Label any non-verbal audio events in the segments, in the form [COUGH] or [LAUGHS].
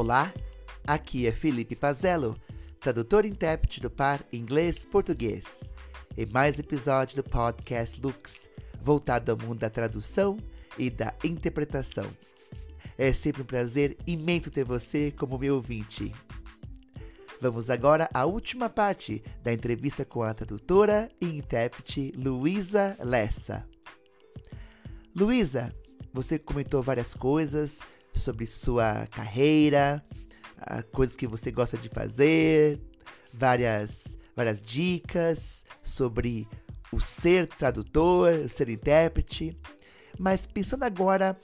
Olá, aqui é Felipe Pazello, tradutor e intérprete do par inglês-português, em mais episódio do podcast Lux, voltado ao mundo da tradução e da interpretação. É sempre um prazer imenso ter você como meu ouvinte. Vamos agora à última parte da entrevista com a tradutora e intérprete Luísa Lessa. Luísa, você comentou várias coisas sobre sua carreira, coisas que você gosta de fazer, várias, várias dicas sobre o ser tradutor, o ser intérprete. Mas pensando agora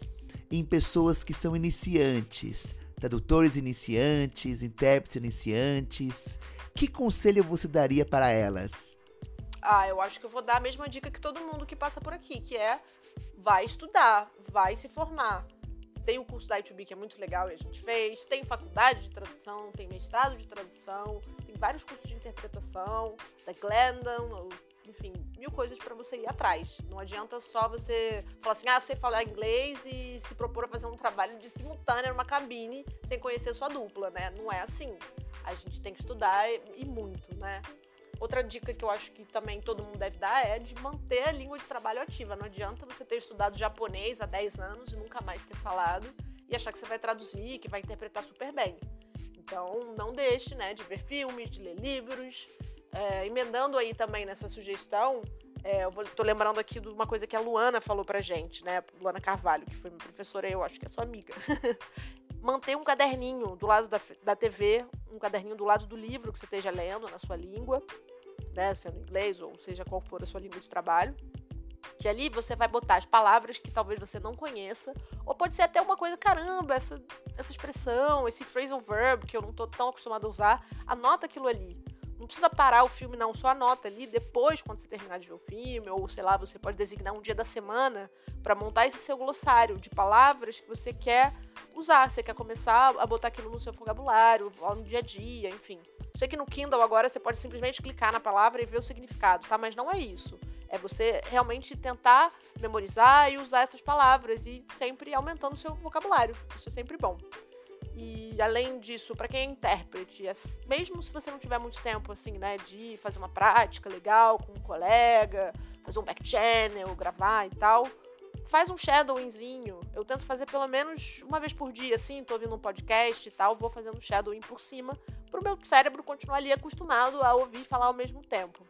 em pessoas que são iniciantes, tradutores iniciantes, intérpretes iniciantes, que conselho você daria para elas? Ah, eu acho que eu vou dar a mesma dica que todo mundo que passa por aqui, que é vai estudar, vai se formar. Tem o curso da I2B que é muito legal e a gente fez, tem faculdade de tradução, tem mestrado de tradução, tem vários cursos de interpretação, da Glendon, enfim, mil coisas para você ir atrás. Não adianta só você falar assim, ah, sei falar inglês e se propor a fazer um trabalho de simultânea numa cabine sem conhecer sua dupla, né? Não é assim. A gente tem que estudar e, e muito, né? Outra dica que eu acho que também todo mundo deve dar é de manter a língua de trabalho ativa. Não adianta você ter estudado japonês há 10 anos e nunca mais ter falado e achar que você vai traduzir, que vai interpretar super bem. Então, não deixe né, de ver filmes, de ler livros, é, emendando aí também nessa sugestão, é, eu vou, tô lembrando aqui de uma coisa que a Luana falou pra gente, né? Luana Carvalho, que foi minha professora, eu acho que é sua amiga. [LAUGHS] Manter um caderninho do lado da, da TV, um caderninho do lado do livro que você esteja lendo na sua língua, né? Sendo inglês ou seja qual for a sua língua de trabalho. Que ali você vai botar as palavras que talvez você não conheça, ou pode ser até uma coisa, caramba, essa, essa expressão, esse phrasal verb que eu não tô tão acostumada a usar, anota aquilo ali não precisa parar o filme, não. Só anota ali depois, quando você terminar de ver o filme, ou sei lá, você pode designar um dia da semana para montar esse seu glossário de palavras que você quer usar. Você quer começar a botar aquilo no seu vocabulário, no dia a dia, enfim. Sei que no Kindle agora você pode simplesmente clicar na palavra e ver o significado, tá? Mas não é isso. É você realmente tentar memorizar e usar essas palavras e sempre aumentando o seu vocabulário. Isso é sempre bom. E além disso, para quem é intérprete, mesmo se você não tiver muito tempo assim, né, de fazer uma prática legal com um colega, fazer um back channel, gravar e tal, faz um shadowingzinho. Eu tento fazer pelo menos uma vez por dia, assim, tô ouvindo um podcast e tal, vou fazendo shadowing por cima, pro meu cérebro continuar ali acostumado a ouvir falar ao mesmo tempo.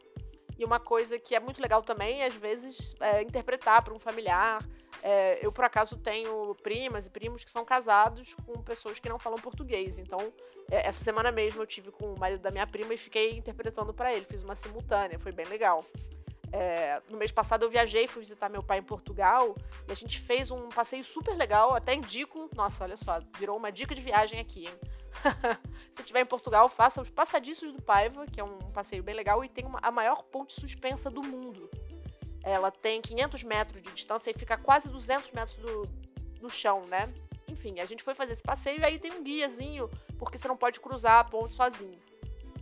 E uma coisa que é muito legal também, às vezes, é interpretar para um familiar, é, eu, por acaso, tenho primas e primos que são casados com pessoas que não falam português. Então, é, essa semana mesmo eu tive com o marido da minha prima e fiquei interpretando para ele. Fiz uma simultânea, foi bem legal. É, no mês passado eu viajei, fui visitar meu pai em Portugal e a gente fez um passeio super legal. Até indico, nossa, olha só, virou uma dica de viagem aqui, hein? [LAUGHS] Se estiver em Portugal, faça os Passadiços do Paiva, que é um passeio bem legal e tem uma, a maior ponte suspensa do mundo. Ela tem 500 metros de distância e fica quase 200 metros do, do chão, né? Enfim, a gente foi fazer esse passeio e aí tem um guiazinho, porque você não pode cruzar a ponte sozinho.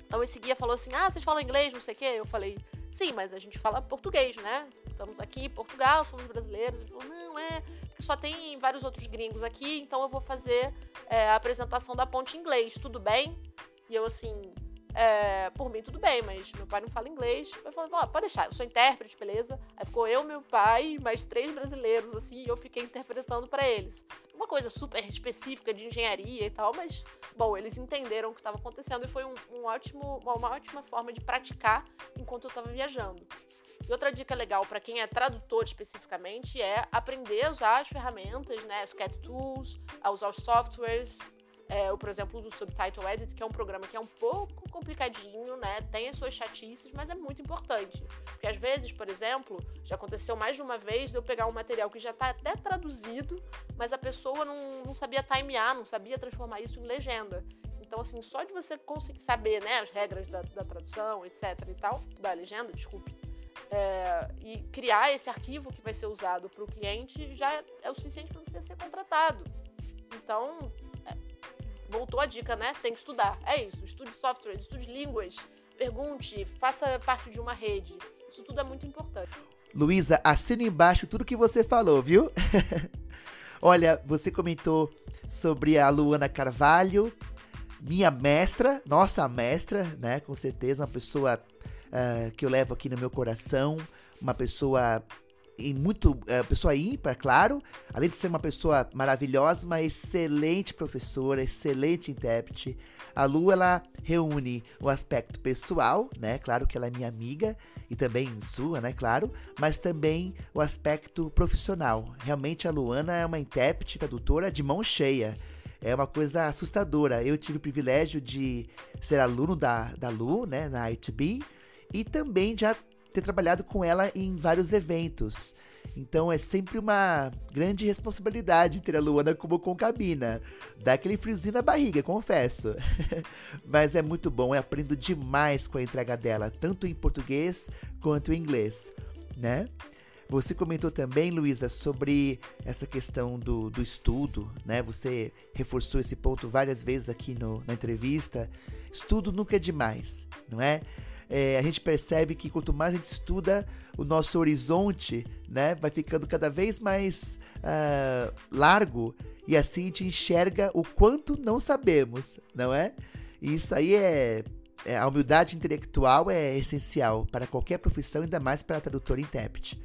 Então esse guia falou assim: Ah, vocês falam inglês, não sei o quê? Eu falei: Sim, mas a gente fala português, né? Estamos aqui em Portugal, somos brasileiros. Ele falou: Não, é, só tem vários outros gringos aqui, então eu vou fazer é, a apresentação da ponte em inglês, tudo bem? E eu assim, é, por mim, tudo bem, mas meu pai não fala inglês. Eu falei, oh, pode deixar, eu sou intérprete, beleza? Aí ficou eu, meu pai, mais três brasileiros, assim, e eu fiquei interpretando para eles. Uma coisa super específica de engenharia e tal, mas, bom, eles entenderam o que estava acontecendo e foi um, um ótimo, uma, ótima forma de praticar enquanto eu estava viajando. E outra dica legal para quem é tradutor especificamente é aprender a usar as ferramentas, né, as cat tools, a usar os softwares, é, por exemplo, do Subtitle Edit, que é um programa que é um pouco complicadinho, né? Tem as suas chatices, mas é muito importante. Porque às vezes, por exemplo, já aconteceu mais de uma vez de eu pegar um material que já está até traduzido, mas a pessoa não, não sabia timear, não sabia transformar isso em legenda. Então, assim, só de você conseguir saber, né, as regras da, da tradução, etc e tal, da legenda, desculpe, é, e criar esse arquivo que vai ser usado para o cliente já é o suficiente para você ser contratado. Então, voltou a dica, né? Tem que estudar. É isso. Estude softwares, estude línguas, pergunte, faça parte de uma rede. Isso tudo é muito importante. Luísa, assina embaixo tudo que você falou, viu? [LAUGHS] Olha, você comentou sobre a Luana Carvalho, minha mestra, nossa mestra, né? Com certeza, uma pessoa uh, que eu levo aqui no meu coração, uma pessoa e muito uh, pessoa ímpar, claro, além de ser uma pessoa maravilhosa, uma excelente professora, excelente intérprete. A Lu ela reúne o aspecto pessoal, né? Claro que ela é minha amiga e também sua, né? Claro, mas também o aspecto profissional. Realmente a Luana é uma intérprete, tradutora de mão cheia. É uma coisa assustadora. Eu tive o privilégio de ser aluno da, da Lu, né, na ITB, e também já ter trabalhado com ela em vários eventos. Então é sempre uma grande responsabilidade ter a Luana como concabina. Dá aquele friozinho na barriga, confesso. [LAUGHS] Mas é muito bom, eu aprendo demais com a entrega dela, tanto em português quanto em inglês, né? Você comentou também, Luísa, sobre essa questão do, do estudo, né? Você reforçou esse ponto várias vezes aqui no, na entrevista. Estudo nunca é demais, não é? É, a gente percebe que quanto mais a gente estuda, o nosso horizonte né, vai ficando cada vez mais uh, largo e assim a gente enxerga o quanto não sabemos, não é? E isso aí é, é a humildade intelectual é essencial para qualquer profissão, ainda mais para tradutor e intérprete.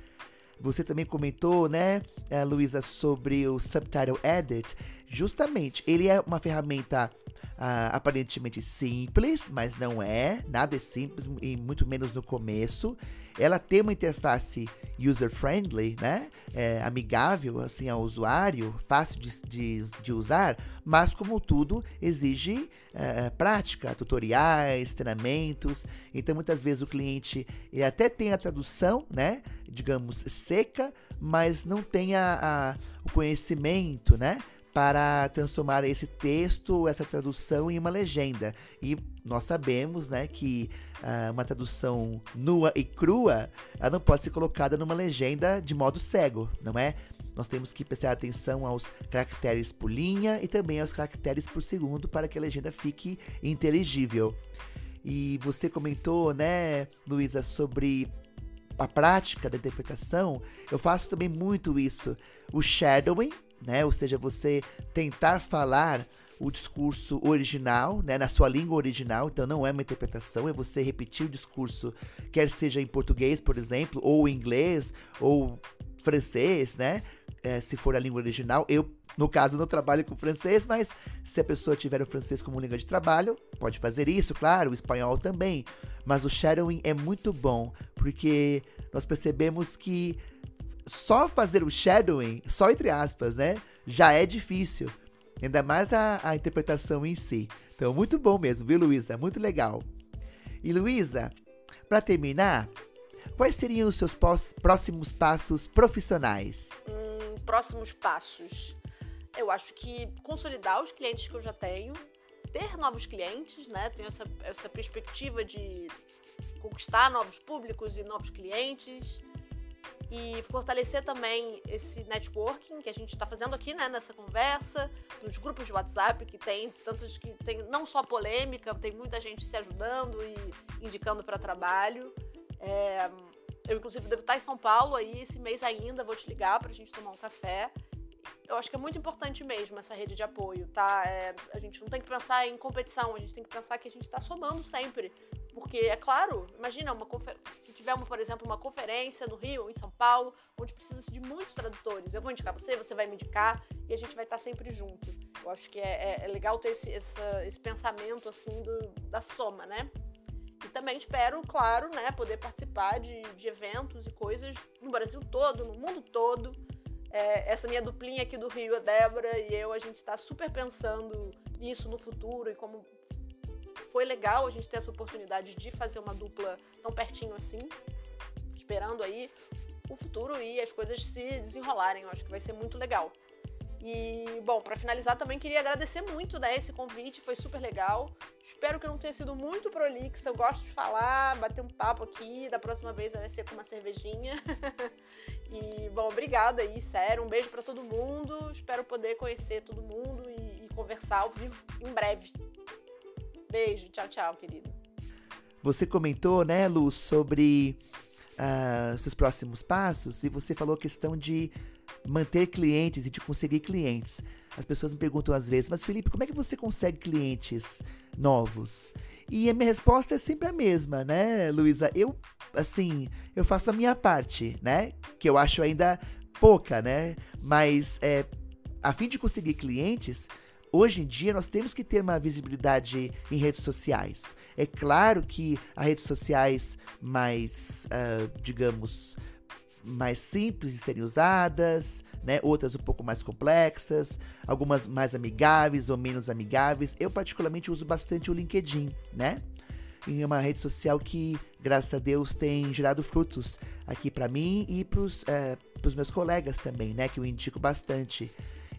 Você também comentou, né, eh, Luísa, sobre o Subtitle Edit. Justamente, ele é uma ferramenta uh, aparentemente simples, mas não é. Nada é simples, e muito menos no começo. Ela tem uma interface user-friendly, né? É, amigável assim ao usuário, fácil de, de, de usar, mas como tudo exige é, prática, tutoriais, treinamentos. Então muitas vezes o cliente até tem a tradução, né? Digamos seca, mas não tem a, a o conhecimento, né? Para transformar esse texto, essa tradução em uma legenda. E nós sabemos, né, que uh, uma tradução nua e crua, ela não pode ser colocada numa legenda de modo cego, não é? Nós temos que prestar atenção aos caracteres por linha e também aos caracteres por segundo para que a legenda fique inteligível. E você comentou, né, Luísa, sobre a prática da interpretação. Eu faço também muito isso. O shadowing, né? Ou seja, você tentar falar o discurso original, né, na sua língua original, então não é uma interpretação, é você repetir o discurso, quer seja em português, por exemplo, ou inglês, ou francês, né, é, se for a língua original. Eu, no caso, não trabalho com francês, mas se a pessoa tiver o francês como língua de trabalho, pode fazer isso, claro, o espanhol também. Mas o shadowing é muito bom, porque nós percebemos que só fazer o shadowing, só entre aspas, né? Já é difícil. Ainda mais a, a interpretação em si. Então, muito bom mesmo, viu, Luísa? Muito legal. E, Luísa, para terminar, quais seriam os seus próximos passos profissionais? Hum, próximos passos. Eu acho que consolidar os clientes que eu já tenho, ter novos clientes, né? Tenho essa, essa perspectiva de conquistar novos públicos e novos clientes e fortalecer também esse networking que a gente está fazendo aqui, né, nessa conversa, nos grupos de WhatsApp que tem tantos que tem não só polêmica, tem muita gente se ajudando e indicando para trabalho. É, eu inclusive devo estar em São Paulo aí esse mês ainda, vou te ligar para a gente tomar um café. Eu acho que é muito importante mesmo essa rede de apoio, tá? É, a gente não tem que pensar em competição, a gente tem que pensar que a gente está somando sempre porque, é claro, imagina uma se tiver, uma, por exemplo, uma conferência no Rio ou em São Paulo, onde precisa de muitos tradutores. Eu vou indicar você, você vai me indicar e a gente vai estar sempre junto. Eu acho que é, é, é legal ter esse, esse pensamento assim do, da soma, né? E também espero, claro, né, poder participar de, de eventos e coisas no Brasil todo, no mundo todo. É, essa minha duplinha aqui do Rio, a Débora e eu, a gente está super pensando nisso no futuro e como foi legal a gente ter essa oportunidade de fazer uma dupla tão pertinho assim, esperando aí o futuro e as coisas se desenrolarem. Eu acho que vai ser muito legal. E, bom, para finalizar, também queria agradecer muito né, esse convite, foi super legal. Espero que não tenha sido muito prolixa. Eu gosto de falar, bater um papo aqui. Da próxima vez vai ser com uma cervejinha. [LAUGHS] e, bom, obrigada aí, sério. Um beijo para todo mundo. Espero poder conhecer todo mundo e, e conversar ao vivo em breve. Beijo, tchau, tchau, querido. Você comentou, né, Lu, sobre uh, seus próximos passos e você falou a questão de manter clientes e de conseguir clientes. As pessoas me perguntam às vezes, mas Felipe, como é que você consegue clientes novos? E a minha resposta é sempre a mesma, né, Luísa? Eu, assim, eu faço a minha parte, né? Que eu acho ainda pouca, né? Mas, é, a fim de conseguir clientes, Hoje em dia, nós temos que ter uma visibilidade em redes sociais. É claro que há redes sociais mais, uh, digamos, mais simples de serem usadas, né? Outras um pouco mais complexas, algumas mais amigáveis ou menos amigáveis. Eu particularmente uso bastante o LinkedIn, né? Em uma rede social que, graças a Deus, tem gerado frutos aqui para mim e para os é, meus colegas também, né? Que eu indico bastante.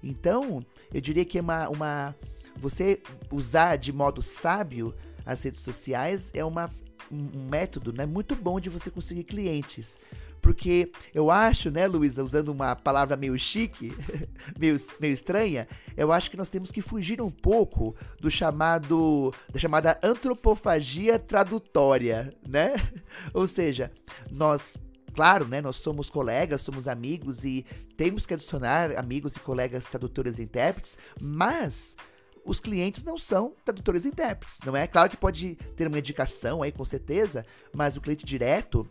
Então, eu diria que é uma, uma você usar de modo sábio as redes sociais é uma, um método né, muito bom de você conseguir clientes. Porque eu acho, né, Luísa, usando uma palavra meio chique, [LAUGHS] meio, meio estranha, eu acho que nós temos que fugir um pouco do chamado, da chamada antropofagia tradutória, né? [LAUGHS] Ou seja, nós claro, né, nós somos colegas, somos amigos e temos que adicionar amigos e colegas tradutores e intérpretes, mas os clientes não são tradutores e intérpretes, não é? Claro que pode ter uma indicação aí, com certeza, mas o cliente direto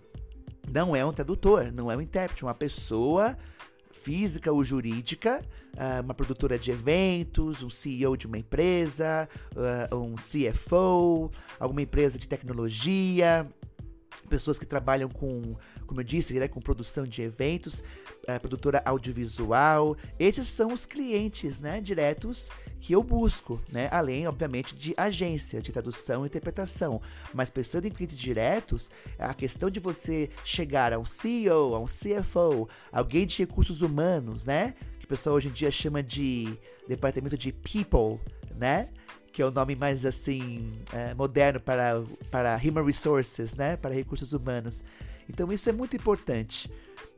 não é um tradutor, não é um intérprete, é uma pessoa física ou jurídica, ah, uma produtora de eventos, um CEO de uma empresa, ah, um CFO, alguma empresa de tecnologia, pessoas que trabalham com, como eu disse, né, com produção de eventos, é, produtora audiovisual. Esses são os clientes, né, diretos que eu busco, né, além, obviamente, de agência de tradução e interpretação. Mas pensando em clientes diretos, a questão de você chegar a um CEO, a um CFO, alguém de recursos humanos, né, que o pessoal hoje em dia chama de departamento de people, né? Que é o nome mais assim é, moderno para, para human resources, né? Para recursos humanos. Então isso é muito importante.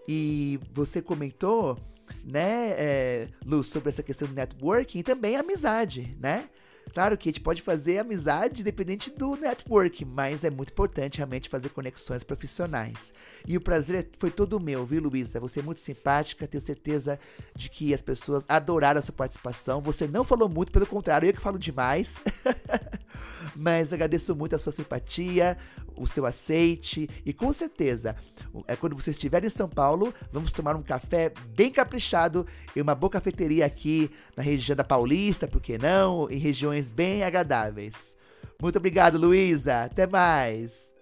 E você comentou, né, é, Lu, sobre essa questão do networking e também amizade, né? Claro que a gente pode fazer amizade independente do network, mas é muito importante realmente fazer conexões profissionais. E o prazer foi todo meu, viu, Luísa? Você é muito simpática, tenho certeza de que as pessoas adoraram a sua participação. Você não falou muito, pelo contrário, eu que falo demais. [LAUGHS] mas agradeço muito a sua simpatia, o seu aceite e com certeza, é quando você estiver em São Paulo, vamos tomar um café bem caprichado em uma boa cafeteria aqui na região da Paulista, por que não? Em regiões bem agradáveis. Muito obrigado, Luísa. Até mais.